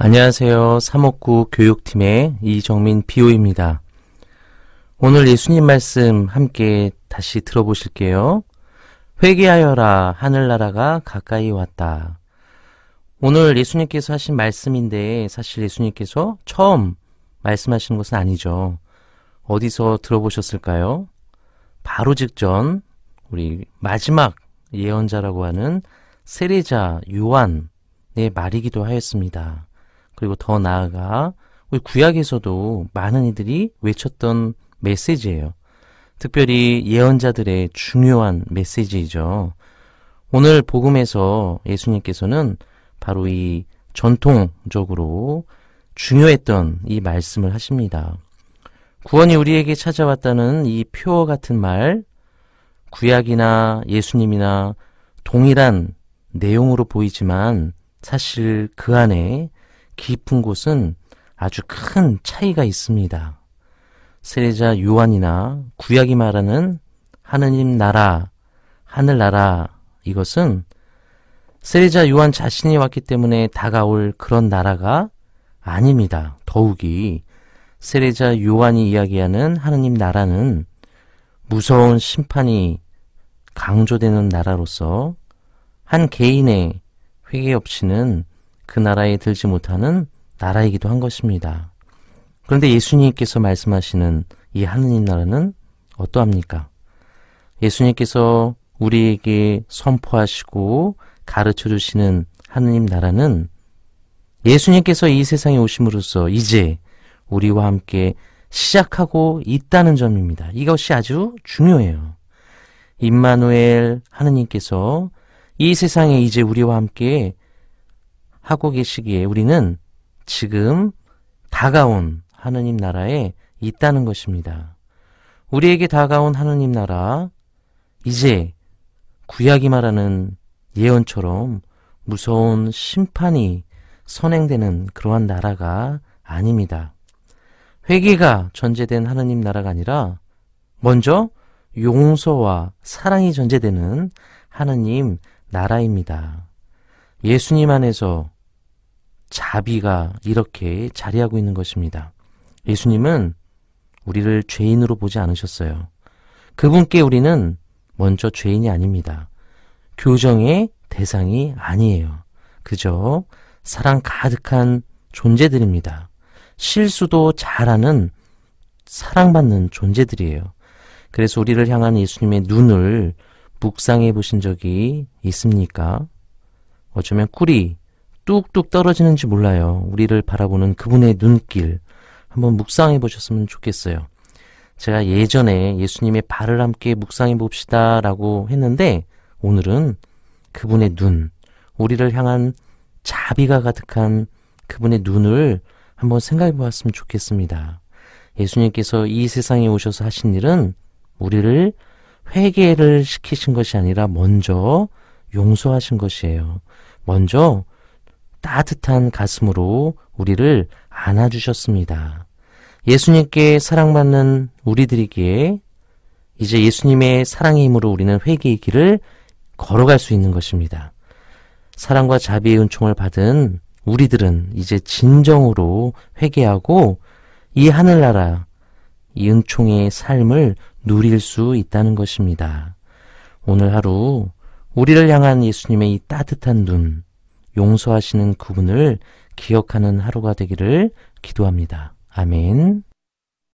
안녕하세요. 369 교육팀의 이정민 비오입니다. 오늘 예수님 말씀 함께 다시 들어보실게요. 회개하여라 하늘나라가 가까이 왔다. 오늘 예수님께서 하신 말씀인데 사실 예수님께서 처음 말씀하시는 것은 아니죠. 어디서 들어보셨을까요? 바로 직전 우리 마지막 예언자라고 하는 세례자 요한의 말이기도 하였습니다. 그리고 더 나아가 우리 구약에서도 많은 이들이 외쳤던 메시지예요. 특별히 예언자들의 중요한 메시지이죠. 오늘 복음에서 예수님께서는 바로 이 전통적으로 중요했던 이 말씀을 하십니다. 구원이 우리에게 찾아왔다는 이 표어 같은 말, 구약이나 예수님이나 동일한 내용으로 보이지만 사실 그 안에 깊은 곳은 아주 큰 차이가 있습니다. 세례자 요한이나 구약이 말하는 하느님 나라, 하늘나라 이것은 세례자 요한 자신이 왔기 때문에 다가올 그런 나라가 아닙니다. 더욱이 세례자 요한이 이야기하는 하느님 나라는 무서운 심판이 강조되는 나라로서 한 개인의 회개 없이는 그 나라에 들지 못하는 나라이기도 한 것입니다. 그런데 예수님께서 말씀하시는 이 하느님 나라는 어떠합니까? 예수님께서 우리에게 선포하시고 가르쳐 주시는 하느님 나라는 예수님께서 이 세상에 오심으로써 이제 우리와 함께 시작하고 있다는 점입니다. 이것이 아주 중요해요. 임마누엘 하느님께서 이 세상에 이제 우리와 함께 하고 계시기에 우리는 지금 다가온 하느님 나라에 있다는 것입니다. 우리에게 다가온 하느님 나라, 이제 구약이 말하는 예언처럼 무서운 심판이 선행되는 그러한 나라가 아닙니다. 회개가 전제된 하느님 나라가 아니라 먼저 용서와 사랑이 전제되는 하느님 나라입니다. 예수님 안에서 자비가 이렇게 자리하고 있는 것입니다. 예수님은 우리를 죄인으로 보지 않으셨어요. 그분께 우리는 먼저 죄인이 아닙니다. 교정의 대상이 아니에요. 그저 사랑 가득한 존재들입니다. 실수도 잘하는 사랑받는 존재들이에요. 그래서 우리를 향한 예수님의 눈을 묵상해 보신 적이 있습니까? 어쩌면 꿀이 뚝뚝 떨어지는지 몰라요. 우리를 바라보는 그분의 눈길 한번 묵상해 보셨으면 좋겠어요. 제가 예전에 예수님의 발을 함께 묵상해 봅시다 라고 했는데 오늘은 그분의 눈, 우리를 향한 자비가 가득한 그분의 눈을 한번 생각해 보았으면 좋겠습니다. 예수님께서 이 세상에 오셔서 하신 일은 우리를 회개를 시키신 것이 아니라 먼저 용서하신 것이에요. 먼저 따뜻한 가슴으로 우리를 안아주셨습니다. 예수님께 사랑받는 우리들이기에 이제 예수님의 사랑의 힘으로 우리는 회개의 길을 걸어갈 수 있는 것입니다. 사랑과 자비의 은총을 받은 우리들은 이제 진정으로 회개하고 이 하늘나라, 이 은총의 삶을 누릴 수 있다는 것입니다. 오늘 하루 우리를 향한 예수님의 이 따뜻한 눈, 용서하시는 그분을 기억하는 하루가 되기를 기도합니다. 아멘.